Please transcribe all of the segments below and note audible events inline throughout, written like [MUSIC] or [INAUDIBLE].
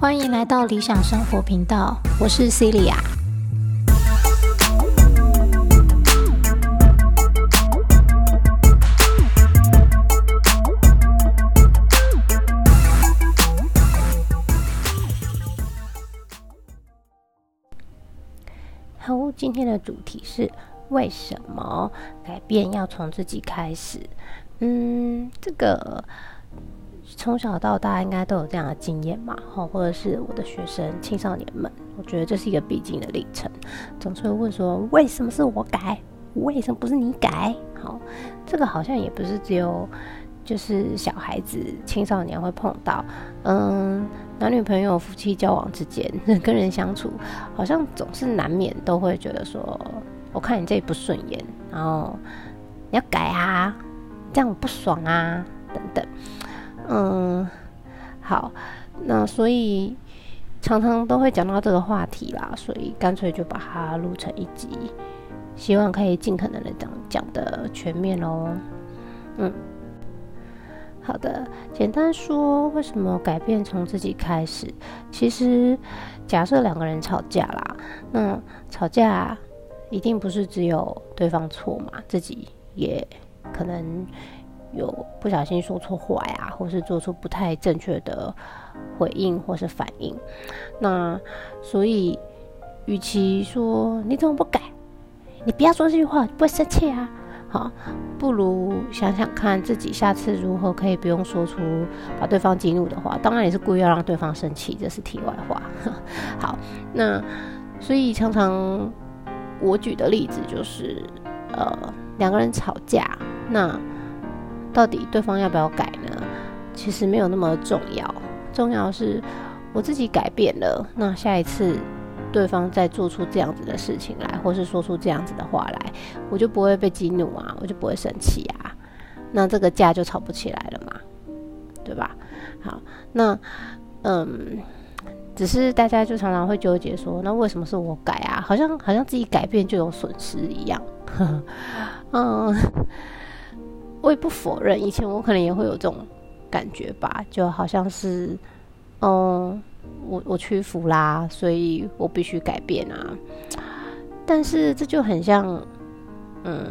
欢迎来到理想生活频道，我是 Celia。好，今天的主题是为什么改变要从自己开始？嗯，这个。从小到大应该都有这样的经验嘛，哈，或者是我的学生、青少年们，我觉得这是一个必经的历程，总是会问说，为什么是我改？为什么不是你改？好，这个好像也不是只有就是小孩子、青少年会碰到，嗯，男女朋友、夫妻交往之间，[LAUGHS] 跟人相处，好像总是难免都会觉得说，我看你这里不顺眼，然后你要改啊，这样不爽啊，等等。嗯，好，那所以常常都会讲到这个话题啦，所以干脆就把它录成一集，希望可以尽可能的讲讲的全面哦。嗯，好的，简单说，为什么改变从自己开始？其实假设两个人吵架啦，那吵架一定不是只有对方错嘛，自己也可能。有不小心说错话呀，或是做出不太正确的回应或是反应，那所以，与其说你怎么不改，你不要说这句话，不会生气啊，好，不如想想看自己下次如何可以不用说出把对方激怒的话。当然也是故意要让对方生气，这是题外话。[LAUGHS] 好，那所以常常我举的例子就是，呃，两个人吵架，那。到底对方要不要改呢？其实没有那么重要，重要是我自己改变了。那下一次对方再做出这样子的事情来，或是说出这样子的话来，我就不会被激怒啊，我就不会生气啊。那这个架就吵不起来了嘛，对吧？好，那嗯，只是大家就常常会纠结说，那为什么是我改啊？好像好像自己改变就有损失一样。[LAUGHS] 嗯。我也不否认，以前我可能也会有这种感觉吧，就好像是，嗯，我我屈服啦，所以我必须改变啊。但是这就很像，嗯，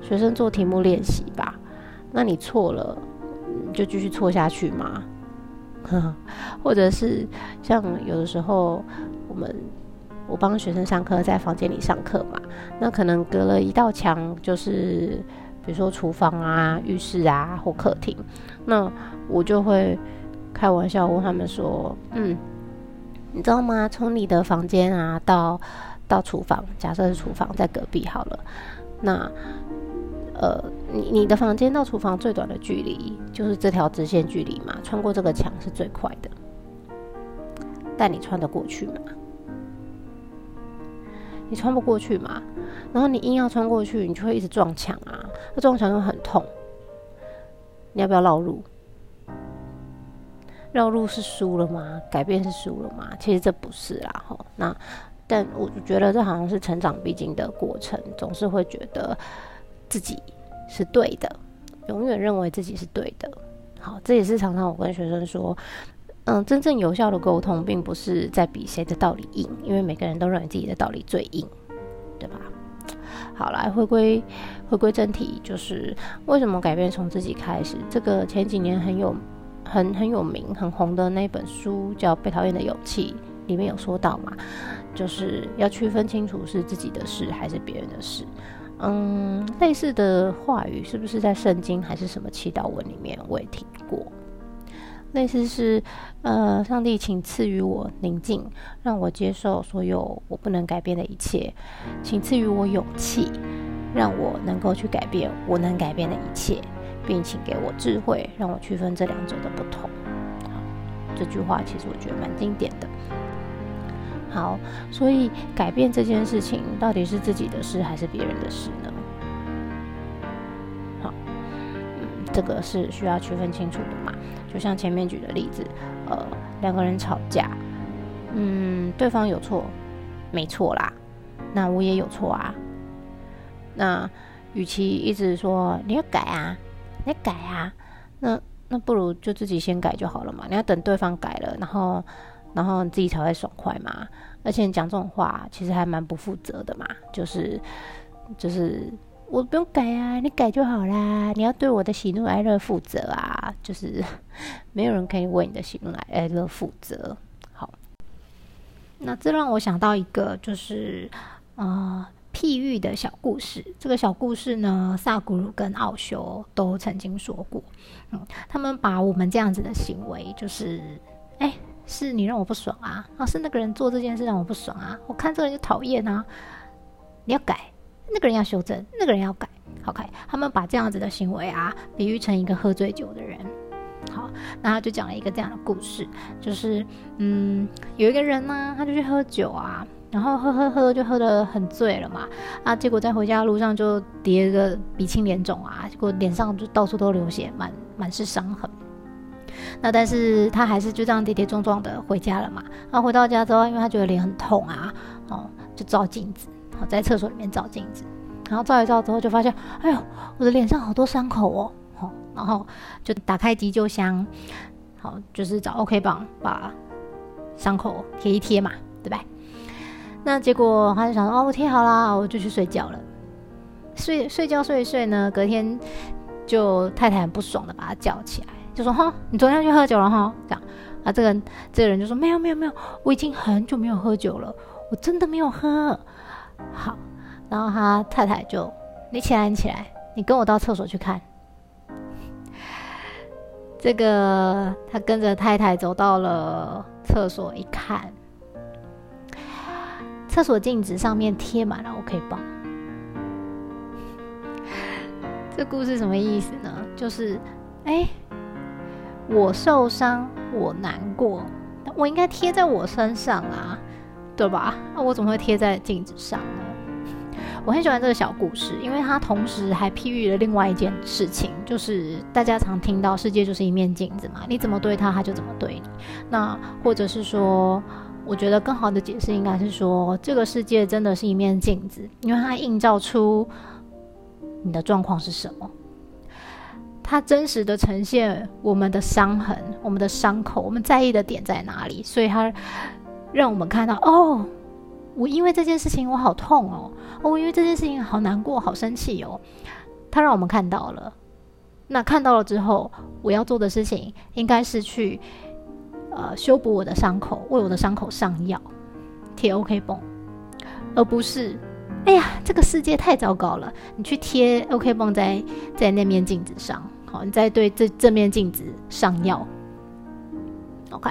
学生做题目练习吧，那你错了，就继续错下去 [LAUGHS] 或者是像有的时候，我们我帮学生上课，在房间里上课嘛，那可能隔了一道墙就是。比如说厨房啊、浴室啊或客厅，那我就会开玩笑问他们说：“嗯，你知道吗？从你的房间啊到到厨房，假设是厨房在隔壁好了，那呃，你你的房间到厨房最短的距离就是这条直线距离嘛，穿过这个墙是最快的，但你穿得过去吗？”你穿不过去嘛？然后你硬要穿过去，你就会一直撞墙啊！那撞墙又很痛。你要不要绕路？绕路是输了吗？改变是输了吗？其实这不是啦，吼。那但我觉得这好像是成长必经的过程，总是会觉得自己是对的，永远认为自己是对的。好，这也是常常我跟学生说。嗯，真正有效的沟通，并不是在比谁的道理硬，因为每个人都认为自己的道理最硬，对吧？好，来回归回归正题，就是为什么改变从自己开始？这个前几年很有很很有名、很红的那本书叫《被讨厌的勇气》，里面有说到嘛，就是要区分清楚是自己的事还是别人的事。嗯，类似的话语是不是在圣经还是什么祈祷文里面我也听过？类似是，呃，上帝，请赐予我宁静，让我接受所有我不能改变的一切，请赐予我勇气，让我能够去改变我能改变的一切，并请给我智慧，让我区分这两者的不同。这句话其实我觉得蛮经典的。好，所以改变这件事情到底是自己的事还是别人的事呢？好，嗯，这个是需要区分清楚的嘛。就像前面举的例子，呃，两个人吵架，嗯，对方有错，没错啦，那我也有错啊。那与其一直说你要改啊，你改啊，那那不如就自己先改就好了嘛。你要等对方改了，然后然后你自己才会爽快嘛。而且你讲这种话其实还蛮不负责的嘛，就是就是我不用改啊，你改就好啦。你要对我的喜怒哀乐负责啊，就是没有人可以为你的喜怒哀乐负责。好，那这让我想到一个就是啊。譬喻的小故事，这个小故事呢，萨古鲁跟奥修都曾经说过。嗯，他们把我们这样子的行为，就是，哎，是你让我不爽啊，啊，是那个人做这件事让我不爽啊，我看这个人就讨厌啊，你要改，那个人要修正，那个人要改。OK，他们把这样子的行为啊，比喻成一个喝醉酒的人。好，那他就讲了一个这样的故事，就是，嗯，有一个人呢，他就去喝酒啊。然后喝喝喝就喝得很醉了嘛，啊，结果在回家的路上就跌个鼻青脸肿啊，结果脸上就到处都流血，满满是伤痕。那但是他还是就这样跌跌撞撞的回家了嘛。那回到家之后，因为他觉得脸很痛啊，哦，就照镜子，好在厕所里面照镜子，然后照一照之后就发现，哎呦，我的脸上好多伤口哦，好，然后就打开急救箱，好，就是找 OK 棒把伤口贴一贴嘛，对吧？那结果他就想说，哦，我贴好啦，我就去睡觉了。睡睡觉睡一睡呢，隔天就太太很不爽的把他叫起来，就说，哈，你昨天去喝酒了哈？这样啊，这个这个人就说，没有没有没有，我已经很久没有喝酒了，我真的没有喝。好，然后他太太就，你起来，你起来，你跟我到厕所去看。这个他跟着太太走到了厕所，一看。厕所镜子上面贴满了 OK 棒，这故事什么意思呢？就是，哎，我受伤，我难过，我应该贴在我身上啊，对吧？那我怎么会贴在镜子上呢？我很喜欢这个小故事，因为它同时还譬喻了另外一件事情，就是大家常听到世界就是一面镜子嘛，你怎么对他，他就怎么对你。那或者是说。我觉得更好的解释应该是说，这个世界真的是一面镜子，因为它映照出你的状况是什么，它真实的呈现我们的伤痕、我们的伤口、我们在意的点在哪里，所以它让我们看到哦，我因为这件事情我好痛哦，我因为这件事情好难过、好生气哦，它让我们看到了。那看到了之后，我要做的事情应该是去。呃，修补我的伤口，为我的伤口上药，贴 OK 绷，而不是，哎呀，这个世界太糟糕了，你去贴 OK 绷在在那面镜子上，好，你再对这这面镜子上药，OK，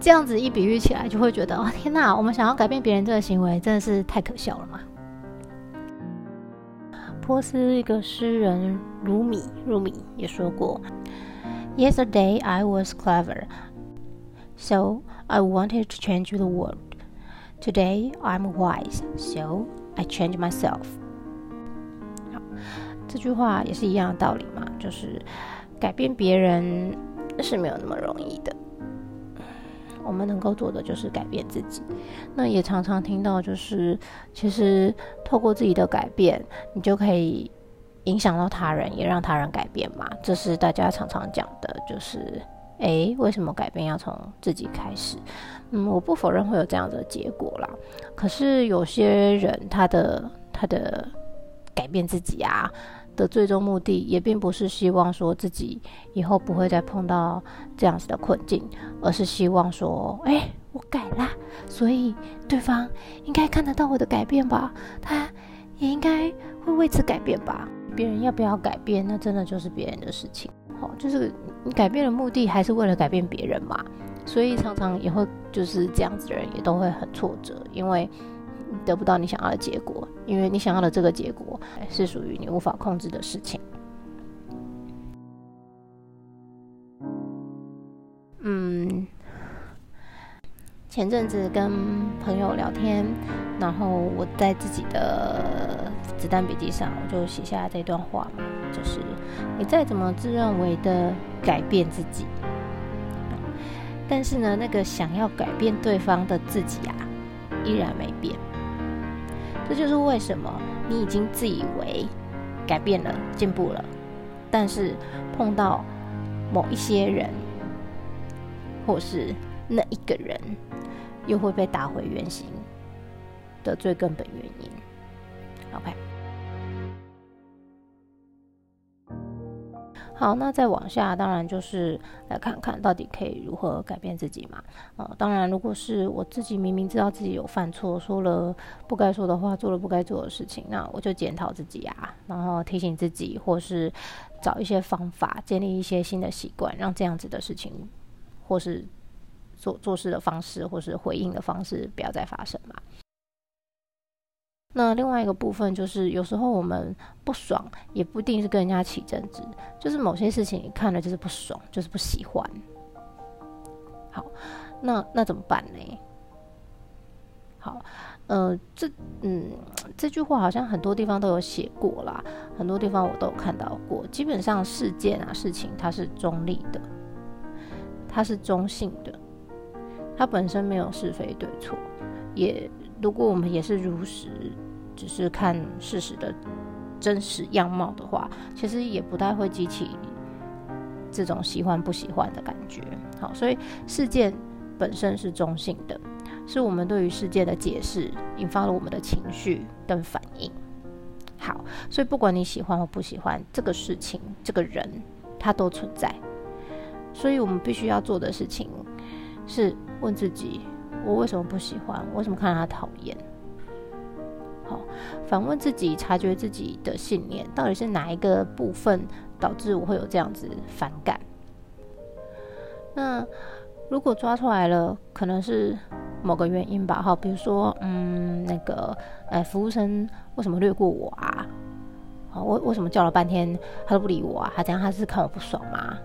这样子一比喻起来，就会觉得，哦，天哪，我们想要改变别人这个行为，真的是太可笑了嘛。波斯一个诗人鲁米，鲁米也说过，Yesterday I was clever。So I wanted to change the world. Today I'm wise, so I change myself. 这句话也是一样的道理嘛，就是改变别人是没有那么容易的。我们能够做的就是改变自己。那也常常听到，就是其实透过自己的改变，你就可以影响到他人，也让他人改变嘛。这是大家常常讲的，就是。诶，为什么改变要从自己开始？嗯，我不否认会有这样的结果啦。可是有些人他的他的改变自己啊的最终目的，也并不是希望说自己以后不会再碰到这样子的困境，而是希望说，诶，我改啦，所以对方应该看得到我的改变吧？他也应该会为此改变吧？别人要不要改变，那真的就是别人的事情。好就是你改变的目的还是为了改变别人嘛，所以常常也会就是这样子的人也都会很挫折，因为得不到你想要的结果，因为你想要的这个结果是属于你无法控制的事情。嗯，前阵子跟朋友聊天，然后我在自己的子弹笔记上，我就写下这段话嘛。就是你再怎么自认为的改变自己，但是呢，那个想要改变对方的自己啊，依然没变。这就是为什么你已经自以为改变了，进步了，但是碰到某一些人，或是那一个人，又会被打回原形的最根本原因。OK。好，那再往下，当然就是来看看到底可以如何改变自己嘛。哦，当然，如果是我自己明明知道自己有犯错，说了不该说的话，做了不该做的事情，那我就检讨自己啊，然后提醒自己，或是找一些方法，建立一些新的习惯，让这样子的事情，或是做做事的方式，或是回应的方式，不要再发生嘛。那另外一个部分就是，有时候我们不爽，也不一定是跟人家起争执，就是某些事情你看了就是不爽，就是不喜欢。好，那那怎么办呢？好，呃，这嗯这句话好像很多地方都有写过啦，很多地方我都有看到过。基本上事件啊事情它是中立的，它是中性的，它本身没有是非对错，也。如果我们也是如实，只是看事实的真实样貌的话，其实也不太会激起这种喜欢不喜欢的感觉。好，所以事件本身是中性的，是我们对于事件的解释引发了我们的情绪跟反应。好，所以不管你喜欢或不喜欢这个事情、这个人，它都存在。所以我们必须要做的事情是问自己。我为什么不喜欢？为什么看他讨厌？反问自己，察觉自己的信念，到底是哪一个部分导致我会有这样子反感？那如果抓出来了，可能是某个原因吧。好，比如说，嗯，那个，哎，服务生为什么略过我啊？好，为为什么叫了半天他都不理我啊？他这样他是看我不爽吗？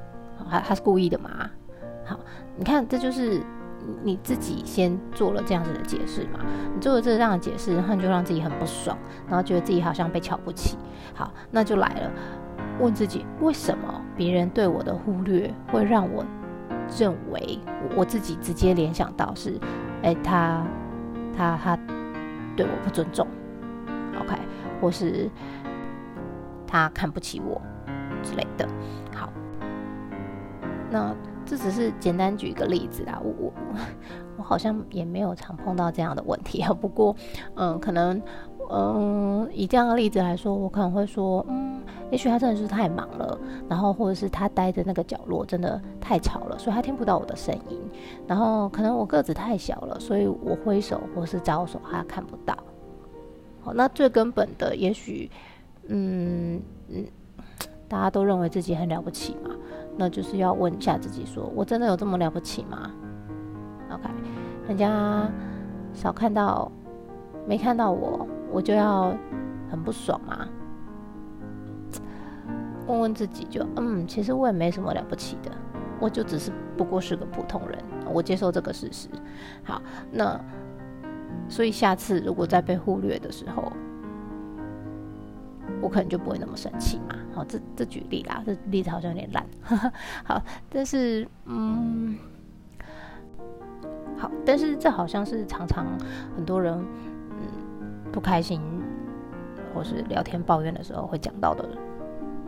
他他是故意的吗？好，你看，这就是。你自己先做了这样子的解释嘛？你做了这样的解释，然后你就让自己很不爽，然后觉得自己好像被瞧不起。好，那就来了，问自己为什么别人对我的忽略会让我认为我自己直接联想到是，哎，他他他对我不尊重，OK，或是他看不起我之类的。好，那。这只是简单举一个例子啦，我我我好像也没有常碰到这样的问题啊。不过，嗯，可能，嗯，以这样的例子来说，我可能会说，嗯，也许他真的是太忙了，然后或者是他待的那个角落真的太吵了，所以他听不到我的声音。然后可能我个子太小了，所以我挥手或是招手他看不到。好，那最根本的，也许，嗯嗯，大家都认为自己很了不起嘛。那就是要问一下自己：说我真的有这么了不起吗？OK，人家少看到、没看到我，我就要很不爽吗？问问自己，就嗯，其实我也没什么了不起的，我就只是不过是个普通人，我接受这个事实。好，那所以下次如果再被忽略的时候，我可能就不会那么生气嘛。好，这这举例啦，这例子好像有点烂。[LAUGHS] 好，但是嗯，好，但是这好像是常常很多人嗯不开心或是聊天抱怨的时候会讲到的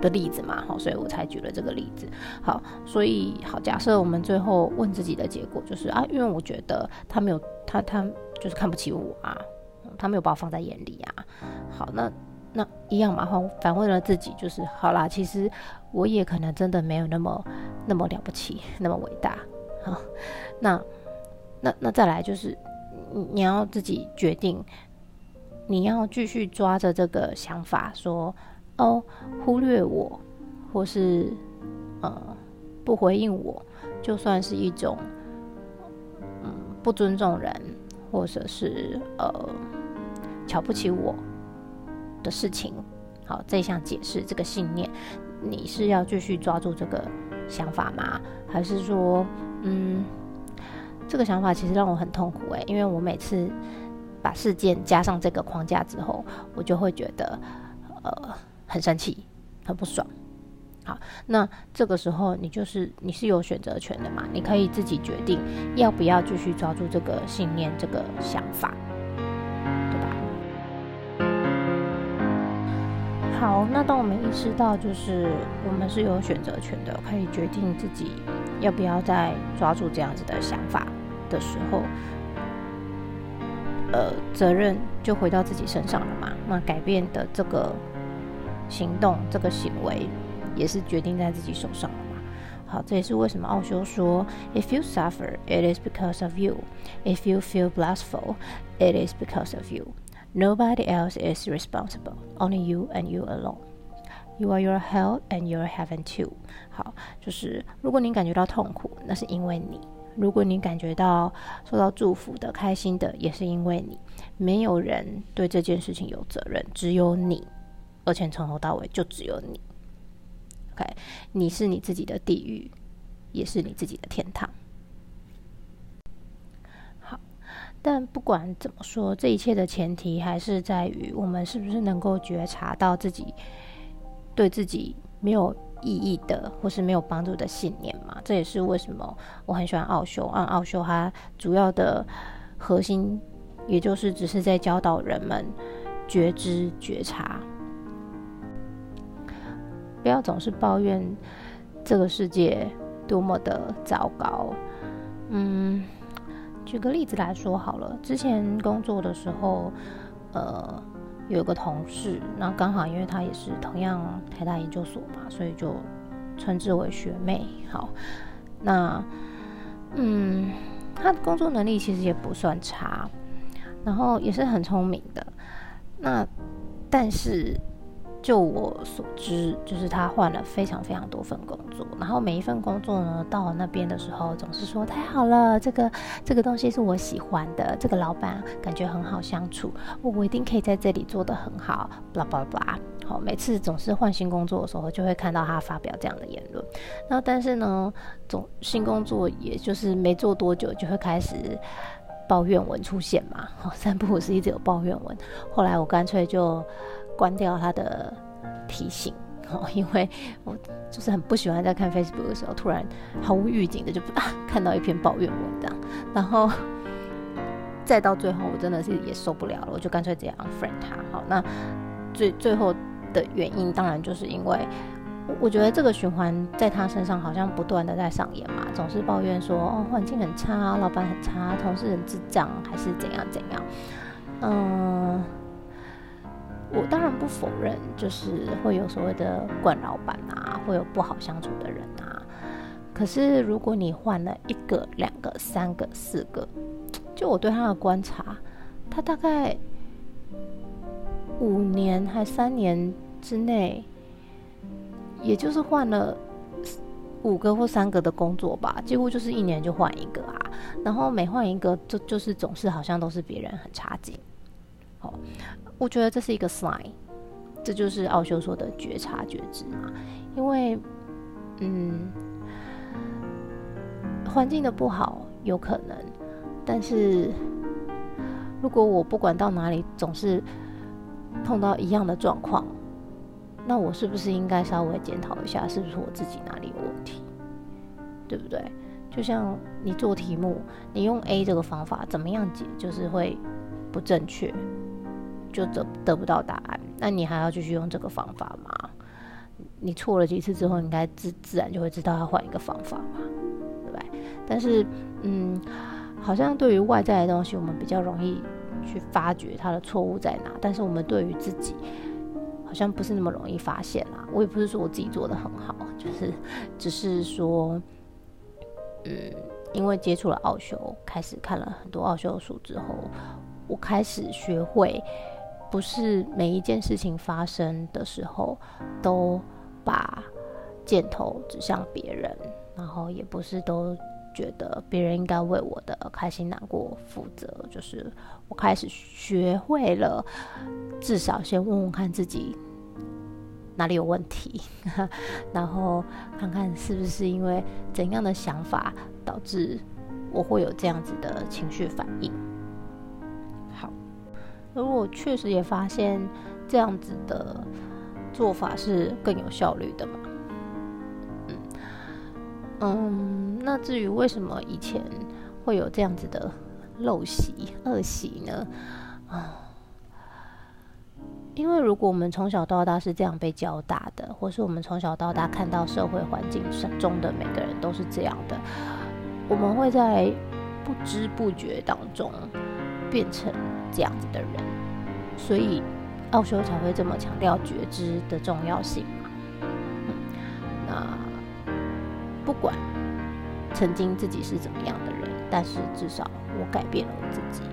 的例子嘛。好，所以我才举了这个例子。好，所以好，假设我们最后问自己的结果就是啊，因为我觉得他没有他他就是看不起我啊，他没有把我放在眼里啊。好，那。那一样嘛，反反问了自己，就是好啦。其实我也可能真的没有那么那么了不起，[LAUGHS] 那么伟大。啊，那那那再来就是，你要自己决定，你要继续抓着这个想法说，哦，忽略我，或是呃不回应我，就算是一种嗯不尊重人，或者是呃瞧不起我。的事情，好，这项解释这个信念，你是要继续抓住这个想法吗？还是说，嗯，这个想法其实让我很痛苦诶，因为我每次把事件加上这个框架之后，我就会觉得呃很生气，很不爽。好，那这个时候你就是你是有选择权的嘛？你可以自己决定要不要继续抓住这个信念、这个想法。好，那当我们意识到就是我们是有选择权的，可以决定自己要不要再抓住这样子的想法的时候，呃，责任就回到自己身上了嘛。那改变的这个行动、这个行为，也是决定在自己手上了嘛。好，这也是为什么奥修说：“If you suffer, it is because of you. If you feel blissful, it is because of you.” Nobody else is responsible, only you and you alone. You are your hell and your heaven too. 好，就是如果你感觉到痛苦，那是因为你；如果你感觉到受到祝福的、开心的，也是因为你。没有人对这件事情有责任，只有你，而且从头到尾就只有你。OK，你是你自己的地狱，也是你自己的天堂。但不管怎么说，这一切的前提还是在于我们是不是能够觉察到自己对自己没有意义的或是没有帮助的信念嘛？这也是为什么我很喜欢奥修。按奥修，它主要的核心，也就是只是在教导人们觉知、觉察，不要总是抱怨这个世界多么的糟糕。嗯。举个例子来说好了，之前工作的时候，呃，有个同事，那刚好因为他也是同样台大研究所嘛，所以就称之为学妹。好，那嗯，他的工作能力其实也不算差，然后也是很聪明的。那但是。就我所知，就是他换了非常非常多份工作，然后每一份工作呢，到了那边的时候，总是说太好了，这个这个东西是我喜欢的，这个老板感觉很好相处，我一定可以在这里做得很好，巴拉巴拉巴拉。好，每次总是换新工作的时候，就会看到他发表这样的言论。然后但是呢，总新工作也就是没做多久，就会开始抱怨文出现嘛。好，三不五时一直有抱怨文，后来我干脆就。关掉他的提醒 [LAUGHS] 哦，因为我就是很不喜欢在看 Facebook 的时候，突然毫无预警的就 [LAUGHS] 啊看到一篇抱怨文章，然后再到最后我真的是也受不了了，我就干脆直接 unfriend 他。好，那最最后的原因当然就是因为我觉得这个循环在他身上好像不断的在上演嘛，总是抱怨说哦环境很差，老板很差，同事很智障，还是怎样怎样，嗯。我当然不否认，就是会有所谓的惯老板啊，会有不好相处的人啊。可是如果你换了一个、两个、三个、四个，就我对他的观察，他大概五年还三年之内，也就是换了五个或三个的工作吧，几乎就是一年就换一个啊。然后每换一个，就就是总是好像都是别人很差劲，好。我觉得这是一个 sign，这就是奥修说的觉察觉知嘛。因为，嗯，环境的不好有可能，但是如果我不管到哪里总是碰到一样的状况，那我是不是应该稍微检讨一下，是不是我自己哪里有问题？对不对？就像你做题目，你用 A 这个方法怎么样解，就是会不正确。就得得不到答案，那你还要继续用这个方法吗？你错了几次之后，应该自自然就会知道要换一个方法嘛，对不对？但是，嗯，好像对于外在的东西，我们比较容易去发觉它的错误在哪，但是我们对于自己，好像不是那么容易发现啦。我也不是说我自己做的很好，就是只是说，嗯，因为接触了奥修，开始看了很多奥修书之后，我开始学会。不是每一件事情发生的时候都把箭头指向别人，然后也不是都觉得别人应该为我的开心难过负责。就是我开始学会了，至少先问问看自己哪里有问题，[LAUGHS] 然后看看是不是因为怎样的想法导致我会有这样子的情绪反应。而我确实也发现，这样子的做法是更有效率的嘛。嗯嗯，那至于为什么以前会有这样子的陋习、恶习呢？啊，因为如果我们从小到大是这样被教大的，或是我们从小到大看到社会环境中的每个人都是这样的，我们会在不知不觉当中变成这样子的人，所以奥修才会这么强调觉知的重要性嘛。那不管曾经自己是怎么样的人，但是至少我改变了我自己。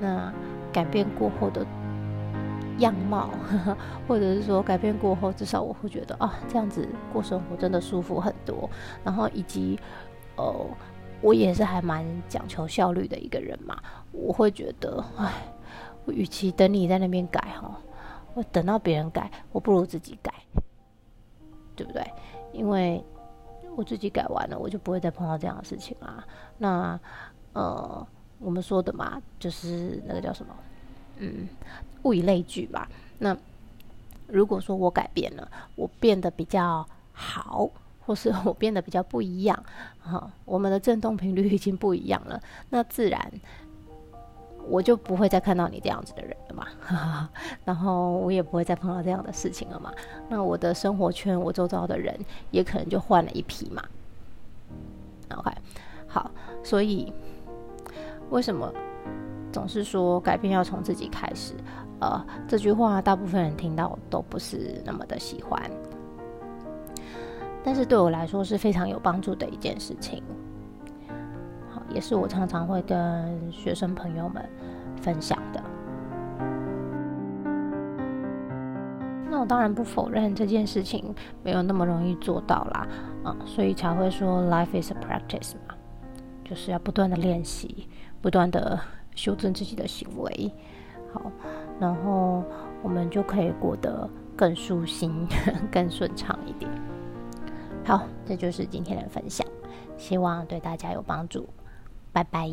那改变过后的。样貌，[LAUGHS] 或者是说改变过后，至少我会觉得啊，这样子过生活真的舒服很多。然后以及，呃，我也是还蛮讲求效率的一个人嘛。我会觉得，哎，与其等你在那边改哈，我等到别人改，我不如自己改，对不对？因为我自己改完了，我就不会再碰到这样的事情啦。那，呃，我们说的嘛，就是那个叫什么？嗯，物以类聚吧。那如果说我改变了，我变得比较好，或是我变得比较不一样，哈，我们的振动频率已经不一样了，那自然我就不会再看到你这样子的人了嘛。[LAUGHS] 然后我也不会再碰到这样的事情了嘛。那我的生活圈，我周遭的人也可能就换了一批嘛。OK，好，所以为什么？总是说改变要从自己开始，呃，这句话大部分人听到都不是那么的喜欢，但是对我来说是非常有帮助的一件事情。好，也是我常常会跟学生朋友们分享的。那我当然不否认这件事情没有那么容易做到啦，啊，所以才会说 life is a practice 嘛，就是要不断的练习，不断的。修正自己的行为，好，然后我们就可以过得更舒心、[LAUGHS] 更顺畅一点。好，这就是今天的分享，希望对大家有帮助。拜拜。